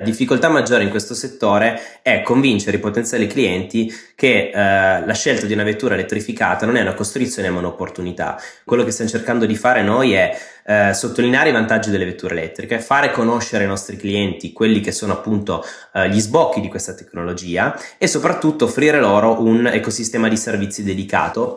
La difficoltà maggiore in questo settore è convincere i potenziali clienti che eh, la scelta di una vettura elettrificata non è una costrizione ma un'opportunità. Quello che stiamo cercando di fare noi è eh, sottolineare i vantaggi delle vetture elettriche, fare conoscere ai nostri clienti quelli che sono appunto eh, gli sbocchi di questa tecnologia e soprattutto offrire loro un ecosistema di servizi dedicato.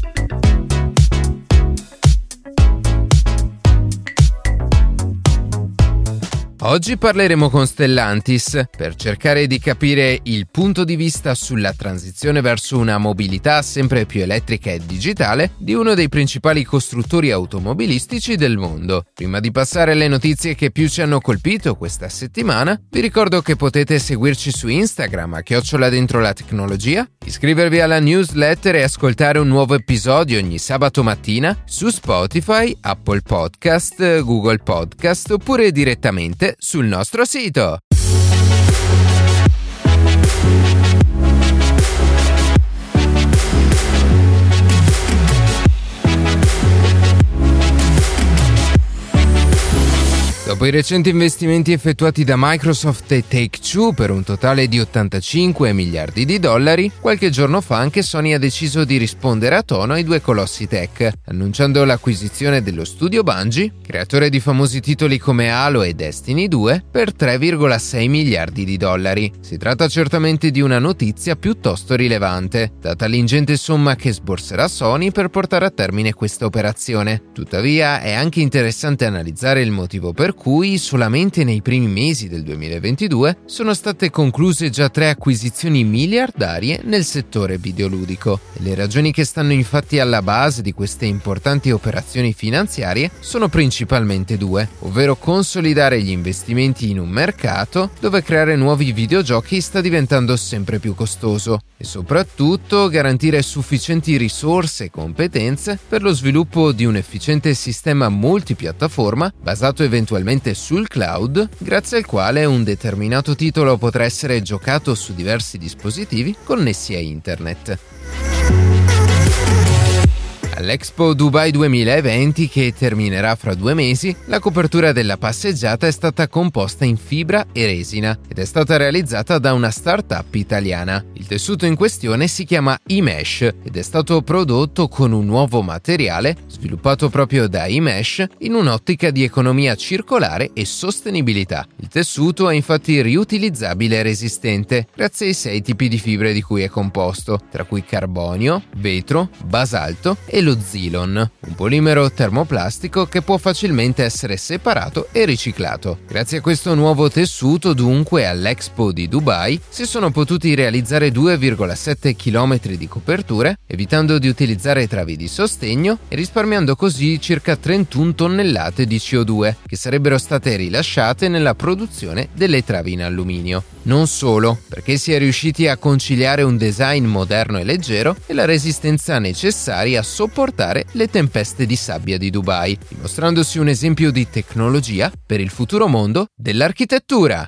Oggi parleremo con Stellantis per cercare di capire il punto di vista sulla transizione verso una mobilità sempre più elettrica e digitale di uno dei principali costruttori automobilistici del mondo. Prima di passare alle notizie che più ci hanno colpito questa settimana, vi ricordo che potete seguirci su Instagram a chiocciola dentro la tecnologia, iscrivervi alla newsletter e ascoltare un nuovo episodio ogni sabato mattina su Spotify, Apple Podcast, Google Podcast oppure direttamente sul nostro sito. Dopo i recenti investimenti effettuati da Microsoft e Take-Two per un totale di 85 miliardi di dollari, qualche giorno fa anche Sony ha deciso di rispondere a tono ai due colossi tech, annunciando l'acquisizione dello studio Bungie, creatore di famosi titoli come Halo e Destiny 2, per 3,6 miliardi di dollari. Si tratta certamente di una notizia piuttosto rilevante, data l'ingente somma che sborserà Sony per portare a termine questa operazione. Tuttavia è anche interessante analizzare il motivo per cui solamente nei primi mesi del 2022 sono state concluse già tre acquisizioni miliardarie nel settore videoludico. Le ragioni che stanno infatti alla base di queste importanti operazioni finanziarie sono principalmente due, ovvero consolidare gli investimenti in un mercato dove creare nuovi videogiochi sta diventando sempre più costoso e soprattutto garantire sufficienti risorse e competenze per lo sviluppo di un efficiente sistema multipiattaforma basato eventualmente direttamente sul cloud, grazie al quale un determinato titolo potrà essere giocato su diversi dispositivi connessi a internet. All'Expo Dubai 2020, che terminerà fra due mesi, la copertura della passeggiata è stata composta in fibra e resina ed è stata realizzata da una startup italiana. Il tessuto in questione si chiama eMesh ed è stato prodotto con un nuovo materiale sviluppato proprio da eMesh in un'ottica di economia circolare e sostenibilità. Il tessuto è infatti riutilizzabile e resistente grazie ai sei tipi di fibre di cui è composto, tra cui carbonio, vetro, basalto e lo Zilon, un polimero termoplastico che può facilmente essere separato e riciclato. Grazie a questo nuovo tessuto, dunque, all'Expo di Dubai si sono potuti realizzare 2,7 km di coperture, evitando di utilizzare travi di sostegno e risparmiando così circa 31 tonnellate di CO2 che sarebbero state rilasciate nella produzione delle travi in alluminio. Non solo, perché si è riusciti a conciliare un design moderno e leggero e la resistenza necessaria a sopportare le tempeste di sabbia di Dubai, dimostrandosi un esempio di tecnologia per il futuro mondo dell'architettura.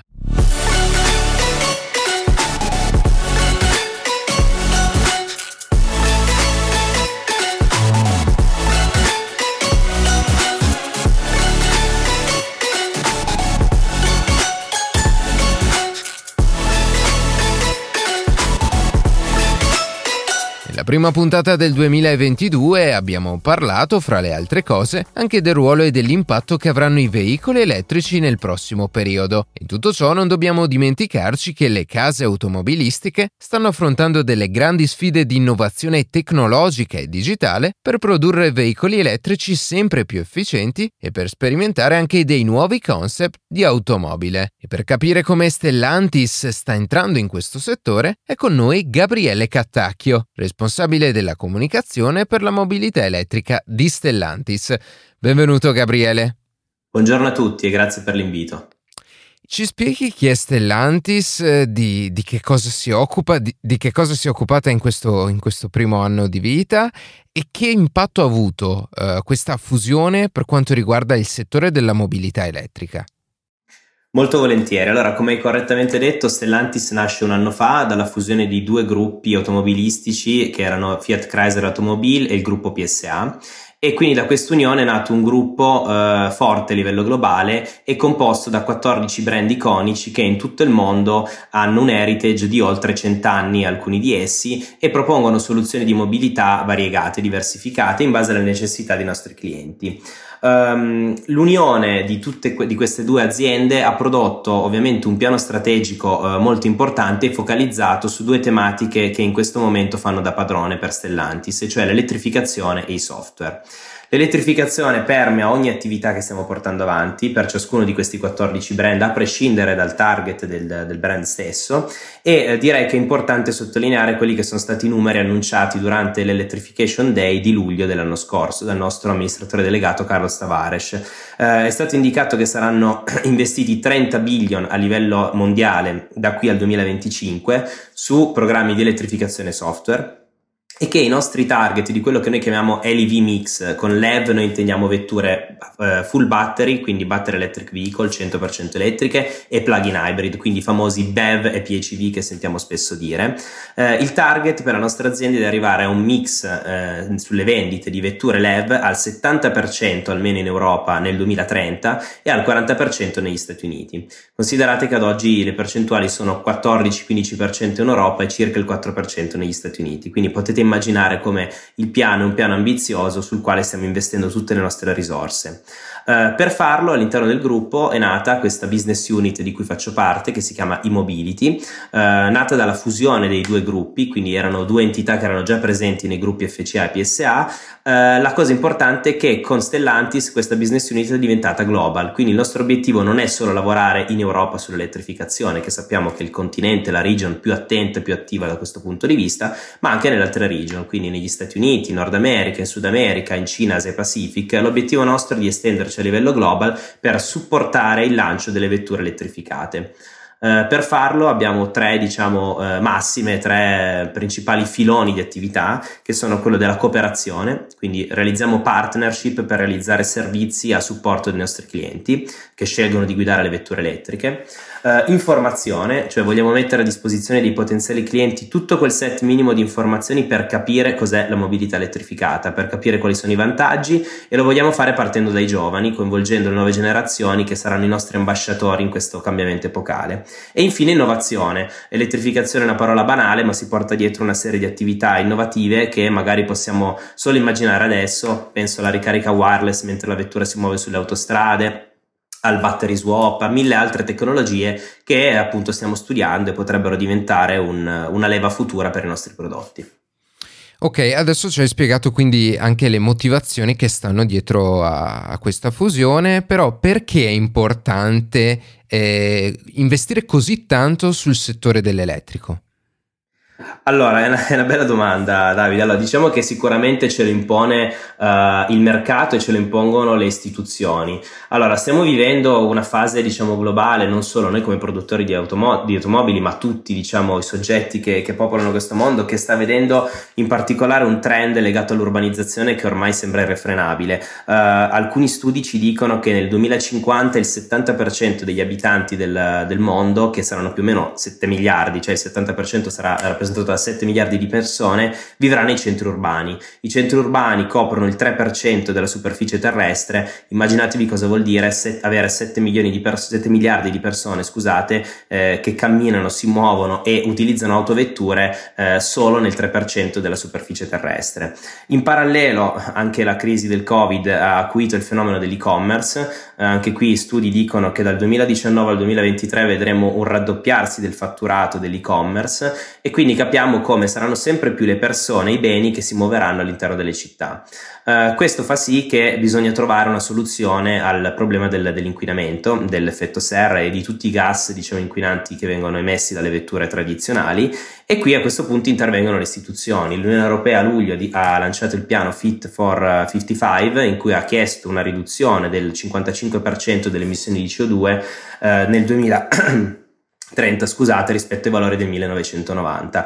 Nella prima puntata del 2022 abbiamo parlato, fra le altre cose, anche del ruolo e dell'impatto che avranno i veicoli elettrici nel prossimo periodo. In tutto ciò non dobbiamo dimenticarci che le case automobilistiche stanno affrontando delle grandi sfide di innovazione tecnologica e digitale per produrre veicoli elettrici sempre più efficienti e per sperimentare anche dei nuovi concept di automobile. E per capire come Stellantis sta entrando in questo settore è con noi Gabriele Cattacchio, responsabile responsabile della comunicazione per la mobilità elettrica di Stellantis. Benvenuto Gabriele. Buongiorno a tutti e grazie per l'invito. Ci spieghi chi è Stellantis, eh, di, di, che cosa si occupa, di, di che cosa si è occupata in questo, in questo, primo anno di vita e che impatto ha avuto uh, questa fusione per quanto riguarda il settore della mobilità elettrica? Molto volentieri. Allora, come hai correttamente detto, Stellantis nasce un anno fa dalla fusione di due gruppi automobilistici che erano Fiat Chrysler Automobile e il gruppo PSA e quindi da quest'unione è nato un gruppo eh, forte a livello globale e composto da 14 brand iconici che in tutto il mondo hanno un heritage di oltre 100 anni, alcuni di essi, e propongono soluzioni di mobilità variegate, diversificate in base alle necessità dei nostri clienti. Um, l'unione di tutte di queste due aziende ha prodotto ovviamente un piano strategico uh, molto importante e focalizzato su due tematiche che in questo momento fanno da padrone per Stellantis, cioè l'elettrificazione e i software. L'elettrificazione permea ogni attività che stiamo portando avanti per ciascuno di questi 14 brand, a prescindere dal target del, del brand stesso e eh, direi che è importante sottolineare quelli che sono stati i numeri annunciati durante l'Electrification Day di luglio dell'anno scorso dal nostro amministratore delegato Carlos Tavares. Eh, è stato indicato che saranno investiti 30 billion a livello mondiale da qui al 2025 su programmi di elettrificazione software e che i nostri target di quello che noi chiamiamo LEV mix, con LEV noi intendiamo vetture uh, full battery, quindi battery electric vehicle 100% elettriche e plug-in hybrid, quindi i famosi BEV e PHV che sentiamo spesso dire. Uh, il target per la nostra azienda è di arrivare a un mix uh, sulle vendite di vetture LEV al 70% almeno in Europa nel 2030 e al 40% negli Stati Uniti. Considerate che ad oggi le percentuali sono 14-15% in Europa e circa il 4% negli Stati Uniti, quindi potete immaginare come il piano è un piano ambizioso sul quale stiamo investendo tutte le nostre risorse. Uh, per farlo all'interno del gruppo è nata questa business unit di cui faccio parte che si chiama e-mobility, uh, nata dalla fusione dei due gruppi, quindi erano due entità che erano già presenti nei gruppi FCA e PSA. Uh, la cosa importante è che con Stellantis questa business unit è diventata global, quindi il nostro obiettivo non è solo lavorare in Europa sull'elettrificazione, che sappiamo che è il continente, la region più attenta e più attiva da questo punto di vista, ma anche nelle altre region, quindi negli Stati Uniti, in Nord America, in Sud America, in Cina, Asia Pacific. L'obiettivo nostro è di estenderci a livello global per supportare il lancio delle vetture elettrificate. Uh, per farlo abbiamo tre, diciamo, uh, massime, tre principali filoni di attività, che sono quello della cooperazione, quindi realizziamo partnership per realizzare servizi a supporto dei nostri clienti che scelgono di guidare le vetture elettriche. Uh, informazione, cioè vogliamo mettere a disposizione dei potenziali clienti tutto quel set minimo di informazioni per capire cos'è la mobilità elettrificata, per capire quali sono i vantaggi e lo vogliamo fare partendo dai giovani, coinvolgendo le nuove generazioni che saranno i nostri ambasciatori in questo cambiamento epocale. E infine innovazione. Elettrificazione è una parola banale, ma si porta dietro una serie di attività innovative che magari possiamo solo immaginare adesso. Penso alla ricarica wireless mentre la vettura si muove sulle autostrade, al battery swap, a mille altre tecnologie che appunto stiamo studiando e potrebbero diventare un, una leva futura per i nostri prodotti. Ok, adesso ci hai spiegato quindi anche le motivazioni che stanno dietro a, a questa fusione, però perché è importante eh, investire così tanto sul settore dell'elettrico? Allora, è una, è una, bella domanda, Davide. Allora, diciamo che sicuramente ce lo impone uh, il mercato e ce lo impongono le istituzioni. Allora, stiamo vivendo una fase, diciamo, globale, non solo noi come produttori di, automo- di automobili, ma tutti, diciamo, i soggetti che, che, popolano questo mondo, che sta vedendo in particolare un trend legato all'urbanizzazione che ormai sembra irrefrenabile. Uh, alcuni studi ci dicono che nel 2050 il 70% degli abitanti del, del mondo, che saranno più o meno 7 miliardi, cioè il 70% sarà rappresentato rappresentato da 7 miliardi di persone, vivrà nei centri urbani. I centri urbani coprono il 3% della superficie terrestre, immaginatevi cosa vuol dire se, avere 7, di pers- 7, miliardi di persone scusate, eh, che camminano, si muovono e utilizzano autovetture eh, solo nel 3% della superficie terrestre. In parallelo anche la crisi del Covid ha acuito il fenomeno dell'e-commerce, anche qui studi dicono che dal 2019 al 2023 vedremo un raddoppiarsi del fatturato dell'e-commerce e quindi capiamo come saranno sempre più le persone, i beni che si muoveranno all'interno delle città. Uh, questo fa sì che bisogna trovare una soluzione al problema del, dell'inquinamento, dell'effetto serra e di tutti i gas diciamo, inquinanti che vengono emessi dalle vetture tradizionali e qui a questo punto intervengono le istituzioni. L'Unione Europea a luglio ha lanciato il piano Fit for 55 in cui ha chiesto una riduzione del 55% delle emissioni di CO2 uh, eh, nel 2000. 30 scusate rispetto ai valori del 1990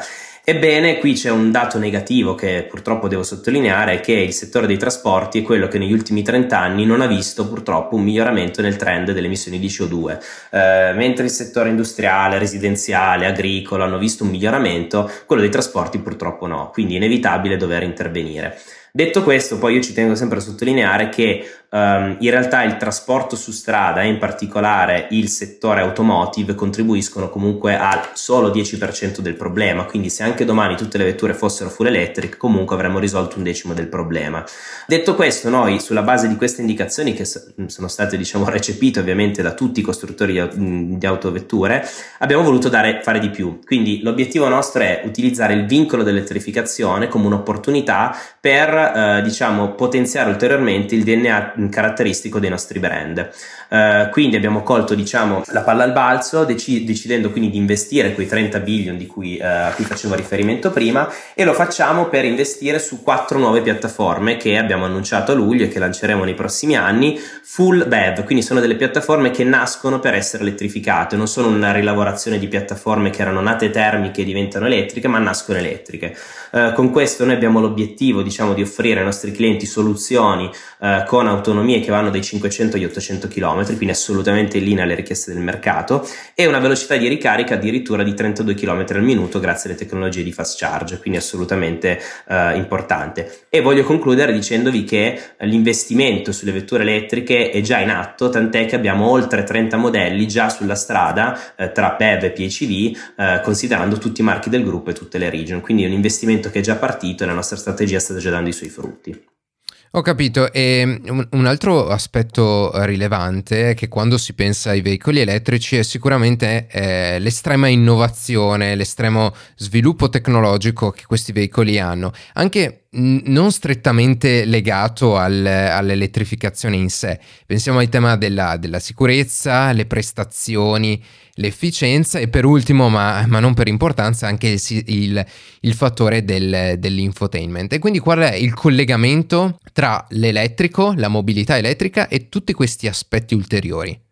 Ebbene, qui c'è un dato negativo che purtroppo devo sottolineare, che il settore dei trasporti è quello che negli ultimi 30 anni non ha visto purtroppo un miglioramento nel trend delle emissioni di CO2, eh, mentre il settore industriale, residenziale, agricolo hanno visto un miglioramento, quello dei trasporti purtroppo no, quindi è inevitabile dover intervenire. Detto questo, poi io ci tengo sempre a sottolineare che um, in realtà il trasporto su strada e in particolare il settore automotive contribuiscono comunque al solo 10% del problema, quindi se anche domani tutte le vetture fossero full electric comunque avremmo risolto un decimo del problema. Detto questo, noi sulla base di queste indicazioni che sono state diciamo recepite ovviamente da tutti i costruttori di, di autovetture, abbiamo voluto dare, fare di più. Quindi l'obiettivo nostro è utilizzare il vincolo dell'elettrificazione come un'opportunità per eh, diciamo potenziare ulteriormente il DNA caratteristico dei nostri brand. Uh, quindi abbiamo colto diciamo, la palla al balzo, dec- decidendo quindi di investire quei 30 billion di cui, uh, a cui facevo riferimento prima e lo facciamo per investire su quattro nuove piattaforme che abbiamo annunciato a luglio e che lanceremo nei prossimi anni, full BEV, quindi sono delle piattaforme che nascono per essere elettrificate, non sono una rilavorazione di piattaforme che erano nate termiche e diventano elettriche, ma nascono elettriche. Uh, con questo noi abbiamo l'obiettivo diciamo, di offrire ai nostri clienti soluzioni con autonomie che vanno dai 500 agli 800 km quindi assolutamente in linea alle richieste del mercato, e una velocità di ricarica addirittura di 32 km al minuto grazie alle tecnologie di fast charge, quindi assolutamente eh, importante. E voglio concludere dicendovi che l'investimento sulle vetture elettriche è già in atto, tant'è che abbiamo oltre 30 modelli già sulla strada eh, tra BEV e PHV, eh, considerando tutti i marchi del gruppo e tutte le region, quindi è un investimento che è già partito e la nostra strategia sta già dando i suoi frutti. Ho capito, e un altro aspetto rilevante è che quando si pensa ai veicoli elettrici è sicuramente eh, l'estrema innovazione, l'estremo sviluppo tecnologico che questi veicoli hanno, anche non strettamente legato al, all'elettrificazione in sé. Pensiamo al tema della, della sicurezza, le prestazioni, l'efficienza e per ultimo, ma, ma non per importanza, anche il, il, il fattore del, dell'infotainment. E quindi qual è il collegamento tra l'elettrico, la mobilità elettrica e tutti questi aspetti ulteriori?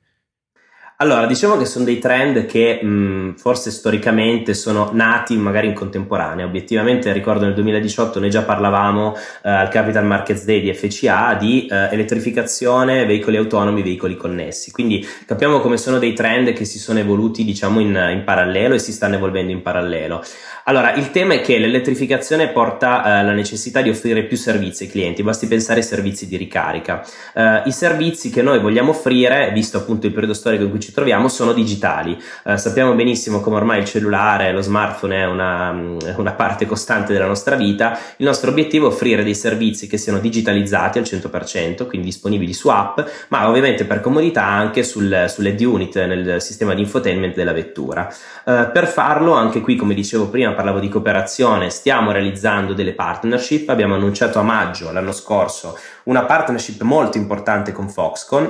Allora, diciamo che sono dei trend che mh, forse storicamente sono nati magari in contemporanea. Obiettivamente ricordo nel 2018 noi già parlavamo eh, al Capital Markets Day di FCA di eh, elettrificazione, veicoli autonomi, veicoli connessi. Quindi capiamo come sono dei trend che si sono evoluti diciamo in, in parallelo e si stanno evolvendo in parallelo. Allora, il tema è che l'elettrificazione porta eh, la necessità di offrire più servizi ai clienti, basti pensare ai servizi di ricarica. Eh, I servizi che noi vogliamo offrire, visto appunto il periodo storico in cui ci troviamo, sono digitali. Eh, sappiamo benissimo come ormai il cellulare, lo smartphone è una, una, parte costante della nostra vita. Il nostro obiettivo è offrire dei servizi che siano digitalizzati al 100%, quindi disponibili su app, ma ovviamente per comodità anche sul, sull'ED unit nel sistema di infotainment della vettura. Eh, per farlo, anche qui, come dicevo prima, parlavo di cooperazione, stiamo realizzando delle partnership, abbiamo annunciato a maggio l'anno scorso una partnership molto importante con Foxconn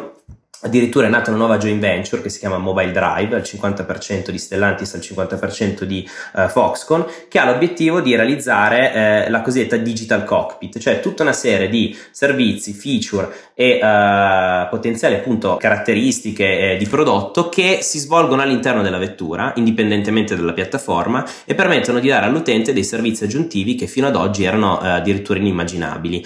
Addirittura è nata una nuova joint venture che si chiama Mobile Drive, al 50% di Stellantis, al 50% di uh, Foxconn, che ha l'obiettivo di realizzare eh, la cosiddetta digital cockpit, cioè tutta una serie di servizi, feature e uh, potenziali appunto caratteristiche eh, di prodotto che si svolgono all'interno della vettura, indipendentemente dalla piattaforma, e permettono di dare all'utente dei servizi aggiuntivi che fino ad oggi erano uh, addirittura inimmaginabili.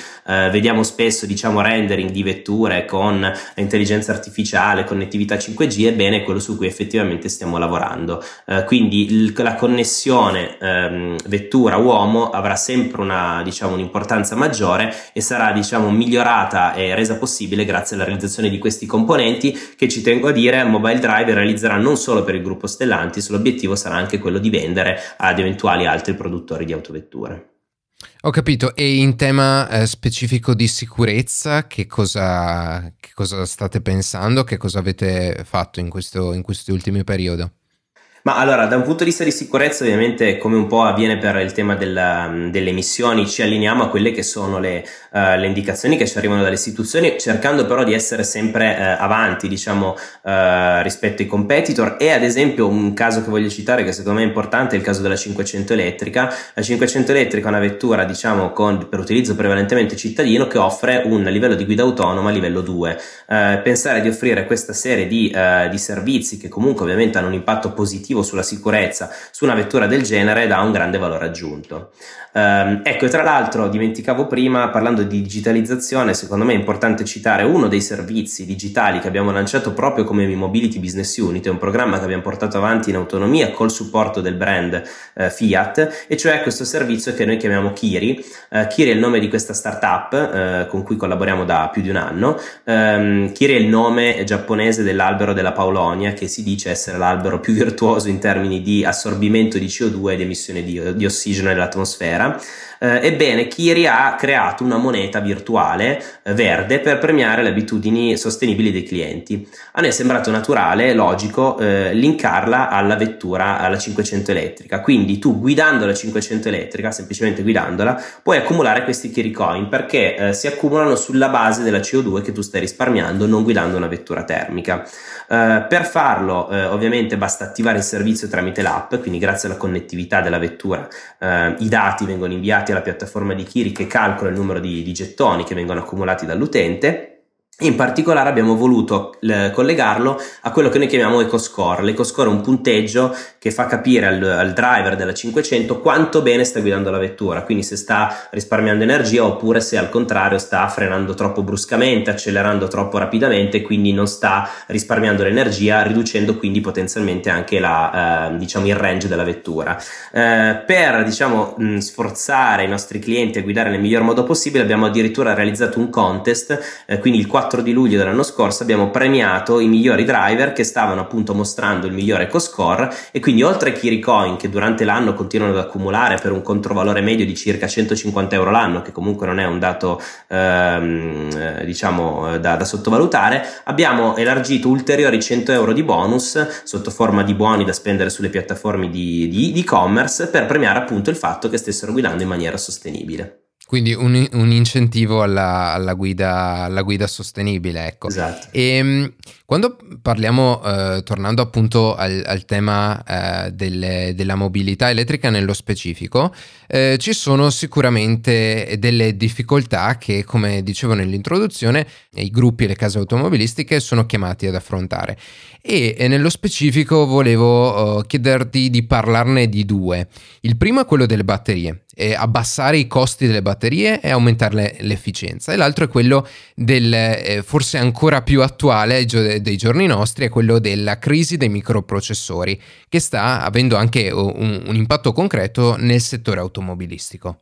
vediamo spesso diciamo rendering di vetture con intelligenza artificiale artificiale, connettività 5G, ebbene è quello su cui effettivamente stiamo lavorando. Eh, quindi il, la connessione ehm, vettura-uomo avrà sempre una, diciamo, un'importanza maggiore e sarà diciamo, migliorata e resa possibile grazie alla realizzazione di questi componenti che ci tengo a dire Mobile Drive realizzerà non solo per il gruppo Stellantis, l'obiettivo sarà anche quello di vendere ad eventuali altri produttori di autovetture. Ho capito, e in tema eh, specifico di sicurezza, che cosa, che cosa, state pensando, che cosa avete fatto in questo, in questi ultimi periodi? Ma allora, da un punto di vista di sicurezza, ovviamente, come un po' avviene per il tema della, delle emissioni, ci allineiamo a quelle che sono le, uh, le, indicazioni che ci arrivano dalle istituzioni, cercando però di essere sempre uh, avanti, diciamo, uh, rispetto ai competitor. E ad esempio, un caso che voglio citare, che secondo me è importante, è il caso della 500 elettrica. La 500 elettrica è una vettura, diciamo, con, per utilizzo prevalentemente cittadino, che offre un livello di guida autonoma livello 2. pensare di offrire questa serie di, di servizi che comunque ovviamente hanno un impatto positivo dispositivo, sulla sicurezza, su una vettura del genere dà un grande valore aggiunto. Um, ecco, tra l'altro dimenticavo prima, parlando di digitalizzazione, secondo me è importante citare uno dei servizi digitali che abbiamo lanciato proprio come Mobility Business Unit, è un programma che abbiamo portato avanti in autonomia col supporto del brand eh, Fiat, e cioè questo servizio che noi chiamiamo Kiri. Eh, Kiri è il nome di questa startup eh, con cui collaboriamo da più di un anno. Um, Kiri è il nome giapponese dell'albero della Paulonia, che si dice essere l'albero più virtuoso in termini di assorbimento di CO2 e di emissione di, di ossigeno nell'atmosfera era. Eh, ebbene, Kiri ha creato una moneta virtuale eh, verde per premiare le abitudini sostenibili dei clienti. A noi è sembrato naturale, logico, eh, linkarla alla vettura, alla 500 elettrica. Quindi tu guidando la 500 elettrica, semplicemente guidandola, puoi accumulare questi Kiri Coin perché eh, si accumulano sulla base della CO2 che tu stai risparmiando non guidando una vettura termica. Eh, per farlo, eh, ovviamente, basta attivare il servizio tramite l'app, quindi grazie alla connettività della vettura, i dati vengono inviati alla piattaforma di Kiri che calcola il numero di, di gettoni che vengono accumulati dall'utente in particolare abbiamo voluto collegarlo a quello che noi chiamiamo EcoScore. L'EcoScore è un punteggio che fa capire al, al, driver della 500 quanto bene sta guidando la vettura, quindi se sta risparmiando energia oppure se al contrario sta frenando troppo bruscamente, accelerando troppo rapidamente quindi non sta risparmiando l'energia, riducendo quindi potenzialmente anche la, eh, diciamo, il range della vettura. Eh, per diciamo, mh, sforzare i nostri clienti a guidare nel miglior modo possibile abbiamo addirittura realizzato un contest, eh, quindi il 4 4 di luglio dell'anno scorso abbiamo premiato i migliori driver che stavano appunto mostrando il migliore eco-score e quindi oltre a Kiricoin che durante l'anno continuano ad accumulare per un controvalore medio di circa 150 euro l'anno che comunque non è un dato ehm, eh, diciamo da, da, sottovalutare abbiamo elargito ulteriori 100 euro di bonus sotto forma di buoni da spendere sulle piattaforme di, di e-commerce per premiare appunto il fatto che stessero guidando in maniera sostenibile. Quindi un, un incentivo alla, alla, guida, alla, guida, sostenibile, ecco. Esatto. E ehm, quando parliamo, eh, tornando appunto al, al tema eh, delle, della mobilità elettrica nello specifico, eh, ci sono sicuramente delle difficoltà che, come dicevo nell'introduzione, i gruppi e le case automobilistiche sono chiamati ad affrontare. E, e nello specifico volevo uh, chiederti di parlarne di due. Il primo è quello delle batterie eh, abbassare i costi delle batterie e aumentare l'efficienza. E l'altro è quello del, eh, forse ancora più attuale dei giorni nostri, è quello della crisi dei microprocessori, che sta avendo anche un, un impatto concreto nel settore automobilistico.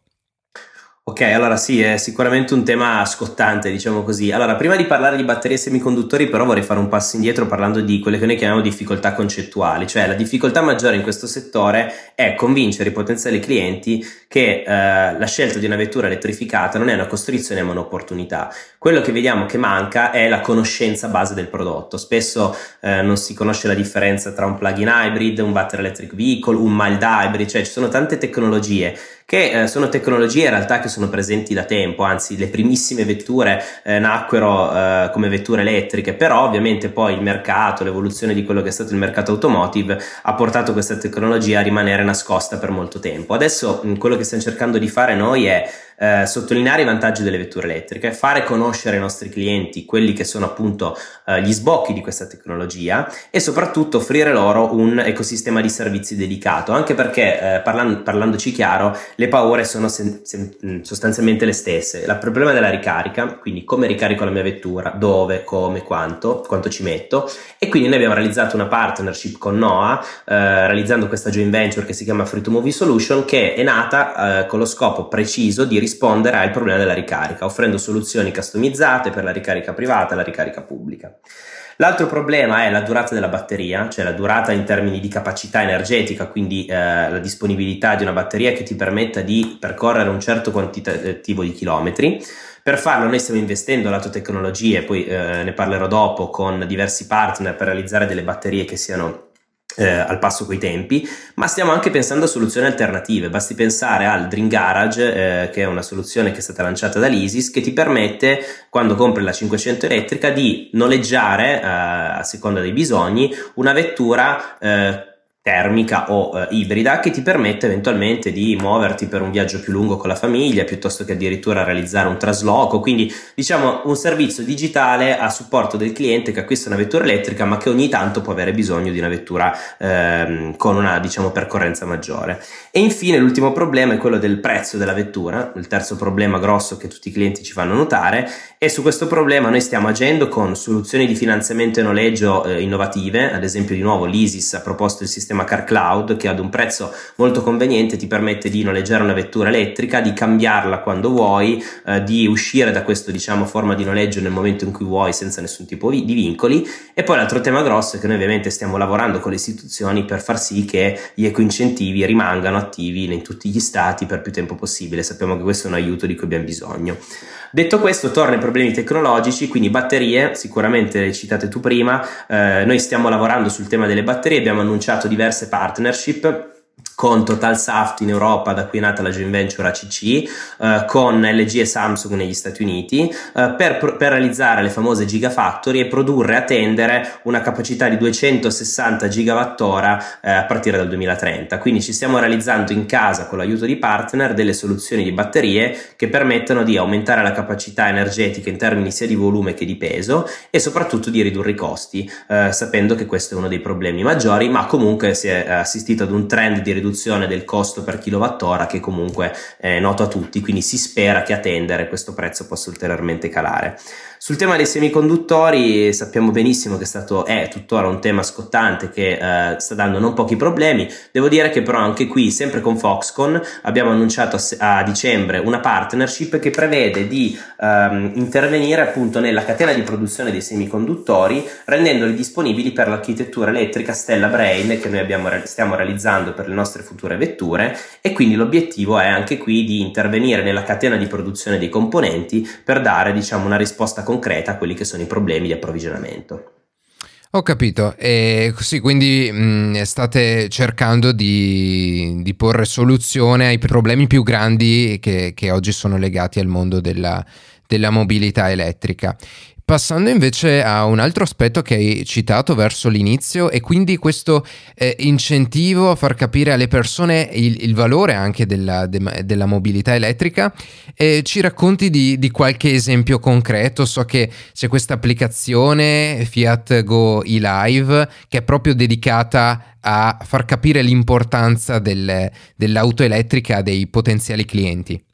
Ok, allora sì, è sicuramente un tema scottante, diciamo così. Allora, prima di parlare di batterie semiconduttori, però vorrei fare un passo indietro parlando di quelle che noi chiamiamo difficoltà concettuali, cioè la difficoltà maggiore in questo settore è convincere i potenziali clienti che eh, la scelta di una vettura elettrificata non è una costrizione ma un'opportunità. Quello che vediamo che manca è la conoscenza base del prodotto. Spesso eh, non si conosce la differenza tra un plug-in hybrid, un battery electric vehicle, un mild hybrid, cioè ci sono tante tecnologie che eh, sono tecnologie in realtà che sono presenti da tempo, anzi le primissime vetture eh, nacquero eh, come vetture elettriche, però ovviamente poi il mercato, l'evoluzione di quello che è stato il mercato automotive ha portato questa tecnologia a rimanere nascosta per molto tempo. Adesso quello che stiamo cercando di fare noi è eh, sottolineare i vantaggi delle vetture elettriche, fare conoscere ai nostri clienti quelli che sono appunto eh, gli sbocchi di questa tecnologia e soprattutto offrire loro un ecosistema di servizi dedicato, anche perché eh, parlan- parlandoci chiaro le paure sono sen- sen- mm, sostanzialmente le stesse. Il problema della ricarica, quindi come ricarico la mia vettura, dove, come, quanto, quanto ci metto e quindi noi abbiamo realizzato una partnership con NOAA eh, realizzando questa joint venture che si chiama Free to Movie Solution che è nata eh, con lo scopo preciso di rispondere al problema della ricarica, offrendo soluzioni customizzate per la ricarica privata e la ricarica pubblica. L'altro problema è la durata della batteria, cioè la durata in termini di capacità energetica, quindi eh, la disponibilità di una batteria che ti permetta di percorrere un certo quantitativo di chilometri. Per farlo noi stiamo investendo lato tecnologie, poi eh, ne parlerò dopo, con diversi partner per realizzare delle batterie che siano eh, al passo coi tempi, ma stiamo anche pensando a soluzioni alternative. Basti pensare al Dream Garage, eh, che è una soluzione che è stata lanciata dall'ISIS, che ti permette, quando compri la 500 elettrica, di noleggiare, eh, a seconda dei bisogni, una vettura eh, termica o eh, ibrida che ti permette eventualmente di muoverti per un viaggio più lungo con la famiglia piuttosto che addirittura realizzare un trasloco. Quindi diciamo un servizio digitale a supporto del cliente che acquista una vettura elettrica ma che ogni tanto può avere bisogno di una vettura ehm, con una diciamo percorrenza maggiore. E infine l'ultimo problema è quello del prezzo della vettura il terzo problema grosso che tutti i clienti ci fanno notare. E su questo problema noi stiamo agendo con soluzioni di finanziamento e noleggio eh, innovative ad esempio di nuovo l'ISIS ha proposto il sistema sistema Car Cloud che ad un prezzo molto conveniente ti permette di noleggiare una vettura elettrica, di cambiarla quando vuoi, eh, di uscire da questa diciamo, forma di noleggio nel momento in cui vuoi senza nessun tipo di vincoli. E poi l'altro tema grosso è che noi ovviamente stiamo lavorando con le istituzioni per far sì che gli ecoincentivi rimangano attivi in tutti gli stati per più tempo possibile. Sappiamo che questo è un aiuto di cui abbiamo bisogno. Detto questo, torna ai problemi tecnologici, quindi batterie, sicuramente le citate tu prima, eh, noi stiamo lavorando sul tema delle batterie, abbiamo annunciato diverse partnership con Total Saft in Europa, da cui è nata la joint venture ACC, eh, con LG e Samsung negli Stati Uniti, eh, per, per, realizzare le famose Gigafactory e produrre a tendere una capacità di 260 gigawattora eh, a partire dal 2030. Quindi ci stiamo realizzando in casa con l'aiuto di partner delle soluzioni di batterie che permettono di aumentare la capacità energetica in termini sia di volume che di peso e soprattutto di ridurre i costi, eh, sapendo che questo è uno dei problemi maggiori, ma comunque si è assistito ad un trend di riduzione riduzione del costo per kilowattora che comunque è noto a tutti, quindi si spera che a tendere questo prezzo possa ulteriormente calare. Sul tema dei semiconduttori sappiamo benissimo che è stato, è tuttora un tema scottante che eh, sta dando non pochi problemi. Devo dire che però anche qui, sempre con Foxconn, abbiamo annunciato a, a dicembre una partnership che prevede di ehm, intervenire appunto nella catena di produzione dei semiconduttori, rendendoli disponibili per l'architettura elettrica Stella Brain che noi abbiamo, stiamo realizzando per le nostre future vetture e quindi l'obiettivo è anche qui di intervenire nella catena di produzione dei componenti per dare diciamo una risposta concreta a quelli che sono i problemi di approvvigionamento. Ho capito, e sì, quindi mh, state cercando di, di, porre soluzione ai problemi più grandi che, che oggi sono legati al mondo della, della mobilità elettrica. Passando invece a un altro aspetto che hai citato verso l'inizio e quindi questo eh, incentivo a far capire alle persone il, il valore anche della, de, della mobilità elettrica, eh, ci racconti di, di, qualche esempio concreto? So che c'è questa applicazione Fiat Go eLive che è proprio dedicata a far capire l'importanza del, dell'auto elettrica dei potenziali clienti.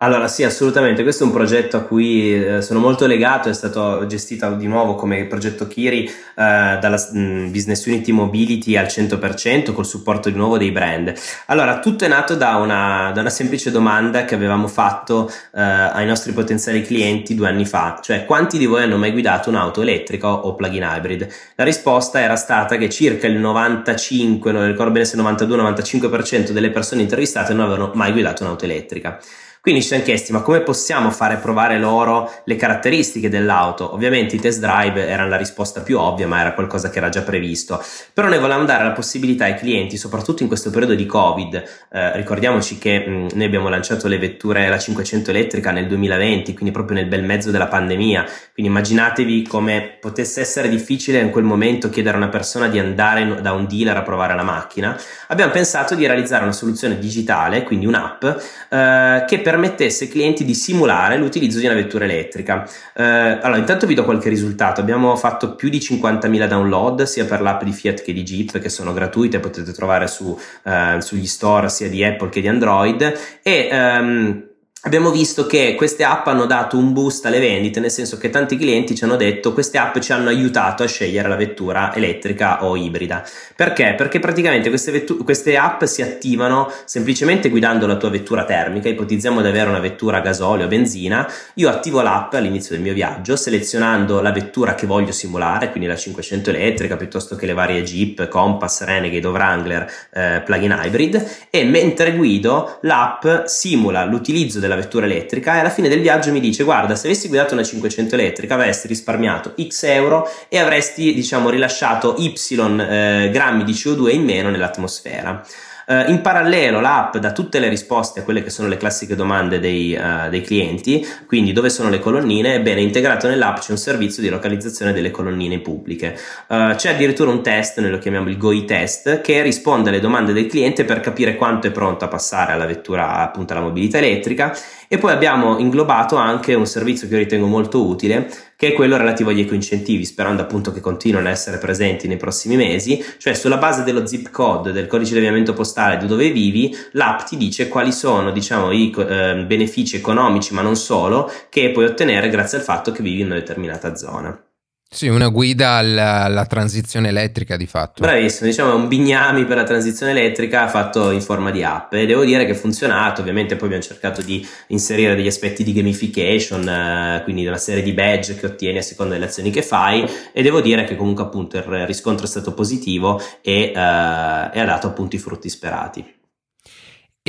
Allora sì, assolutamente, questo è un progetto a cui eh, sono molto legato, è stato gestito di nuovo come progetto Kiri eh, dalla mm, Business Unity Mobility al 100% col supporto di nuovo dei brand. Allora, tutto è nato da una, da una semplice domanda che avevamo fatto eh, ai nostri potenziali clienti due anni fa, cioè quanti di voi hanno mai guidato un'auto elettrica o plug-in hybrid? La risposta era stata che circa il 95, non ricordo bene se 92-95% delle persone intervistate non avevano mai guidato un'auto elettrica. Quindi ci siamo chiesti, ma come possiamo fare provare loro le caratteristiche dell'auto? Ovviamente i test drive erano la risposta più ovvia, ma era qualcosa che era già previsto. Però noi volevamo dare la possibilità ai clienti, soprattutto in questo periodo di Covid, eh, ricordiamoci che mh, noi abbiamo lanciato le vetture, la 500 elettrica nel 2020, quindi proprio nel bel mezzo della pandemia. Quindi immaginatevi come potesse essere difficile in quel momento chiedere a una persona di andare da un dealer a provare la macchina. Abbiamo pensato di realizzare una soluzione digitale, quindi un'app, eh, che permettesse ai clienti di simulare l'utilizzo di una vettura elettrica. Eh, allora, intanto vi do qualche risultato. Abbiamo fatto più di 50.000 download sia per l'app di Fiat che di Jeep, che sono gratuite, potete trovare su, eh, sugli store sia di Apple che di Android. E ehm, abbiamo visto che queste app hanno dato un boost alle vendite, nel senso che tanti clienti ci hanno detto queste app ci hanno aiutato a scegliere la vettura elettrica o ibrida. Perché? Perché praticamente queste, vettu- queste app si attivano semplicemente guidando la tua vettura termica, ipotizziamo di avere una vettura a gasolio o benzina, io attivo l'app all'inizio del mio viaggio selezionando la vettura che voglio simulare, quindi la 500 elettrica piuttosto che le varie Jeep, Compass, Renegade o Wrangler eh, plug-in hybrid e mentre guido l'app simula l'utilizzo della vettura elettrica e alla fine del viaggio mi dice guarda se avessi guidato una 500 elettrica avresti risparmiato x euro e avresti diciamo rilasciato y eh, grammi di CO2 in meno nell'atmosfera Uh, in parallelo l'app dà tutte le risposte a quelle che sono le classiche domande dei, uh, dei clienti, quindi dove sono le colonnine? Ebbene, integrato nell'app c'è un servizio di localizzazione delle colonnine pubbliche. Uh, c'è addirittura un test, noi lo chiamiamo il GOI test, che risponde alle domande del cliente per capire quanto è pronto a passare alla vettura, appunto alla mobilità elettrica e poi abbiamo inglobato anche un servizio che io ritengo molto utile, che è quello relativo agli ecoincentivi, sperando appunto che continuino a essere presenti nei prossimi mesi, cioè sulla base dello zip code, del codice di avviamento postale di dove vivi, l'app ti dice quali sono, diciamo, i eh, benefici economici, ma non solo, che puoi ottenere grazie al fatto che vivi in una determinata zona. Sì, una guida alla, alla, transizione elettrica di fatto. Bravissimo, diciamo è un bignami per la transizione elettrica fatto in forma di app e devo dire che ha funzionato, ovviamente poi abbiamo cercato di inserire degli aspetti di gamification, eh, quindi una serie di badge che ottieni a seconda delle azioni che fai e devo dire che comunque appunto il riscontro è stato positivo e, eh, e ha dato appunto i frutti sperati.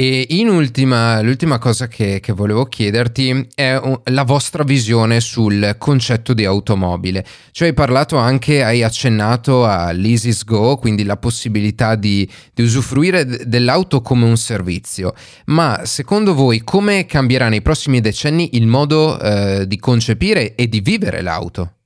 E in ultima, l'ultima cosa che, che volevo chiederti è la vostra visione sul concetto di automobile. Cioè hai parlato anche, hai accennato all'Isis Go, quindi la possibilità di, di usufruire dell'auto come un servizio. Ma secondo voi come cambierà nei prossimi decenni il modo eh, di concepire e di vivere l'auto?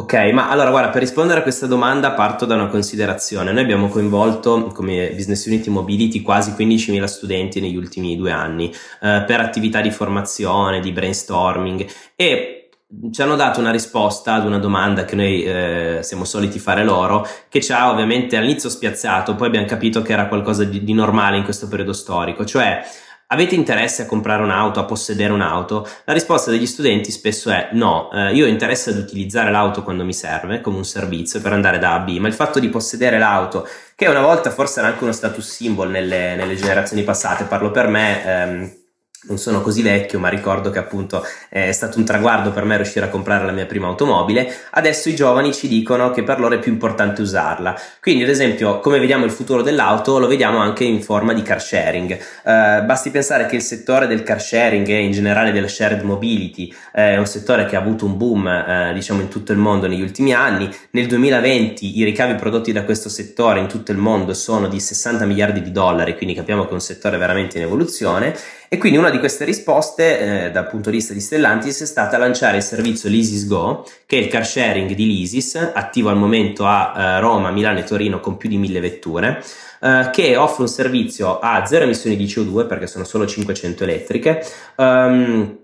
Ok, ma allora guarda, per rispondere a questa domanda parto da una considerazione. Noi abbiamo coinvolto come Business Unity Mobility quasi 15.000 studenti negli ultimi due anni eh, per attività di formazione, di brainstorming e ci hanno dato una risposta ad una domanda che noi eh, siamo soliti fare loro, che ci ha ovviamente all'inizio spiazzato, poi abbiamo capito che era qualcosa di, di normale in questo periodo storico, cioè Avete interesse a comprare un'auto, a possedere un'auto? La risposta degli studenti spesso è no, eh, io ho interesse ad utilizzare l'auto quando mi serve, come un servizio per andare da A a B, ma il fatto di possedere l'auto, che una volta forse era anche uno status symbol nelle, nelle generazioni passate, parlo per me, ehm, non sono così vecchio, ma ricordo che appunto è stato un traguardo per me riuscire a comprare la mia prima automobile. Adesso i giovani ci dicono che per loro è più importante usarla. Quindi, ad esempio, come vediamo il futuro dell'auto, lo vediamo anche in forma di car sharing. Eh, basti pensare che il settore del car sharing e in generale della shared mobility eh, è un settore che ha avuto un boom, eh, diciamo, in tutto il mondo negli ultimi anni. Nel 2020 i ricavi prodotti da questo settore in tutto il mondo sono di 60 miliardi di dollari, quindi capiamo che è un settore veramente in evoluzione. E quindi una di queste risposte, eh, dal punto di vista di Stellantis, è stata lanciare il servizio L'Isis Go, che è il car sharing di Lisis, attivo al momento a eh, Roma, Milano e Torino con più di mille vetture, eh, che offre un servizio a zero emissioni di CO2, perché sono solo 500 elettriche, um,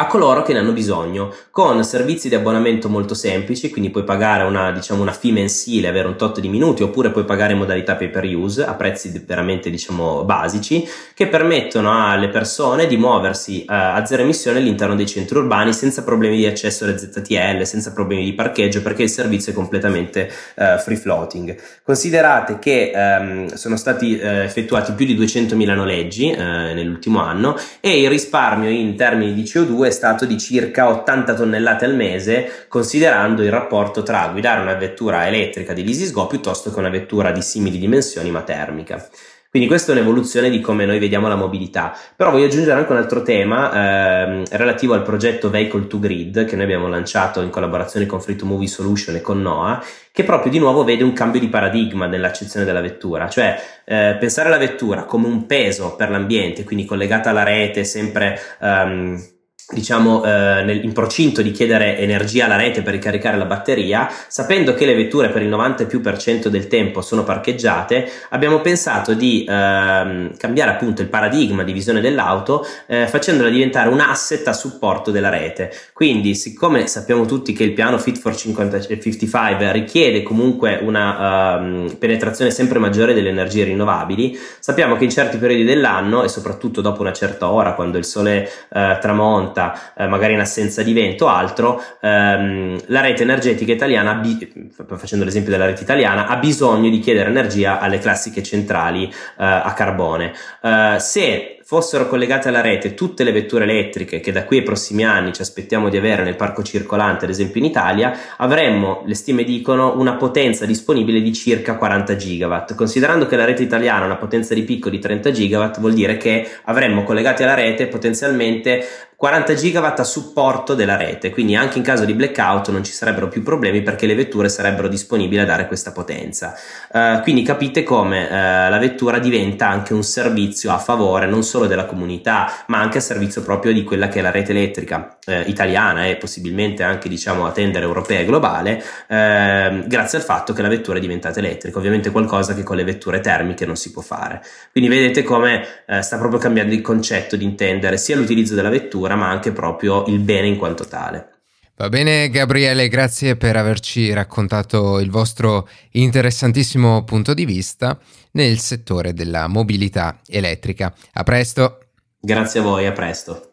a coloro che ne hanno bisogno, con servizi di abbonamento molto semplici, quindi puoi pagare una, diciamo, una fee mensile, avere un tot di minuti, oppure puoi pagare in modalità pay per use a prezzi veramente diciamo, basici, che permettono alle persone di muoversi uh, a zero emissione all'interno dei centri urbani senza problemi di accesso alle ZTL, senza problemi di parcheggio, perché il servizio è completamente uh, free floating. Considerate che um, sono stati uh, effettuati più di 200.000 noleggi nell'ultimo anno e il risparmio in termini di CO2 è stato di circa 80 tonnellate al mese, considerando il rapporto tra guidare una vettura elettrica di Lisisgo piuttosto che una vettura di simili dimensioni ma termica. Quindi questa è un'evoluzione di come noi vediamo la mobilità. Però voglio aggiungere anche un altro tema ehm, relativo al progetto Vehicle to Grid che noi abbiamo lanciato in collaborazione con Free to Movie Solution e con NOAA, che proprio di nuovo vede un cambio di paradigma nell'accezione della vettura, cioè eh, pensare alla vettura come un peso per l'ambiente, quindi collegata alla rete, sempre... Ehm, diciamo eh, nel, in procinto di chiedere energia alla rete per ricaricare la batteria, sapendo che le vetture per il 90 più per cento del tempo sono parcheggiate, abbiamo pensato di ehm, cambiare appunto il paradigma di visione dell'auto eh, facendola diventare un asset a supporto della rete. Quindi, siccome sappiamo tutti che il piano Fit for 50, 55 richiede comunque una um, penetrazione sempre maggiore delle energie rinnovabili, sappiamo che in certi periodi dell'anno e soprattutto dopo una certa ora, quando il sole eh, tramonta volta, eh, magari in assenza di vento o altro, ehm, la rete energetica italiana, bi- facendo l'esempio della rete italiana, ha bisogno di chiedere energia alle classiche centrali eh, a carbone. Eh, se fossero collegate alla rete tutte le vetture elettriche che da qui ai prossimi anni ci aspettiamo di avere nel parco circolante, ad esempio in Italia, avremmo, le stime dicono, una potenza disponibile di circa 40 gigawatt. Considerando che la rete italiana ha una potenza di picco di 30 gigawatt, vuol dire che avremmo collegati alla rete potenzialmente 40 gigawatt a supporto della rete, quindi anche in caso di blackout non ci sarebbero più problemi perché le vetture sarebbero disponibili a dare questa potenza. Uh, quindi capite come uh, la vettura diventa anche un servizio a favore non solo della comunità, ma anche a servizio proprio di quella che è la rete elettrica uh, italiana e possibilmente anche diciamo a tendere europea e globale, ehm, grazie al fatto che la vettura è diventata elettrica, ovviamente qualcosa che con le vetture termiche non si può fare. Quindi vedete come sta proprio cambiando il concetto di intendere sia l'utilizzo della vettura ma anche proprio il bene in quanto tale. Va bene Gabriele, grazie per averci raccontato il vostro interessantissimo punto di vista nel settore della mobilità elettrica. A presto. Grazie a voi, a presto.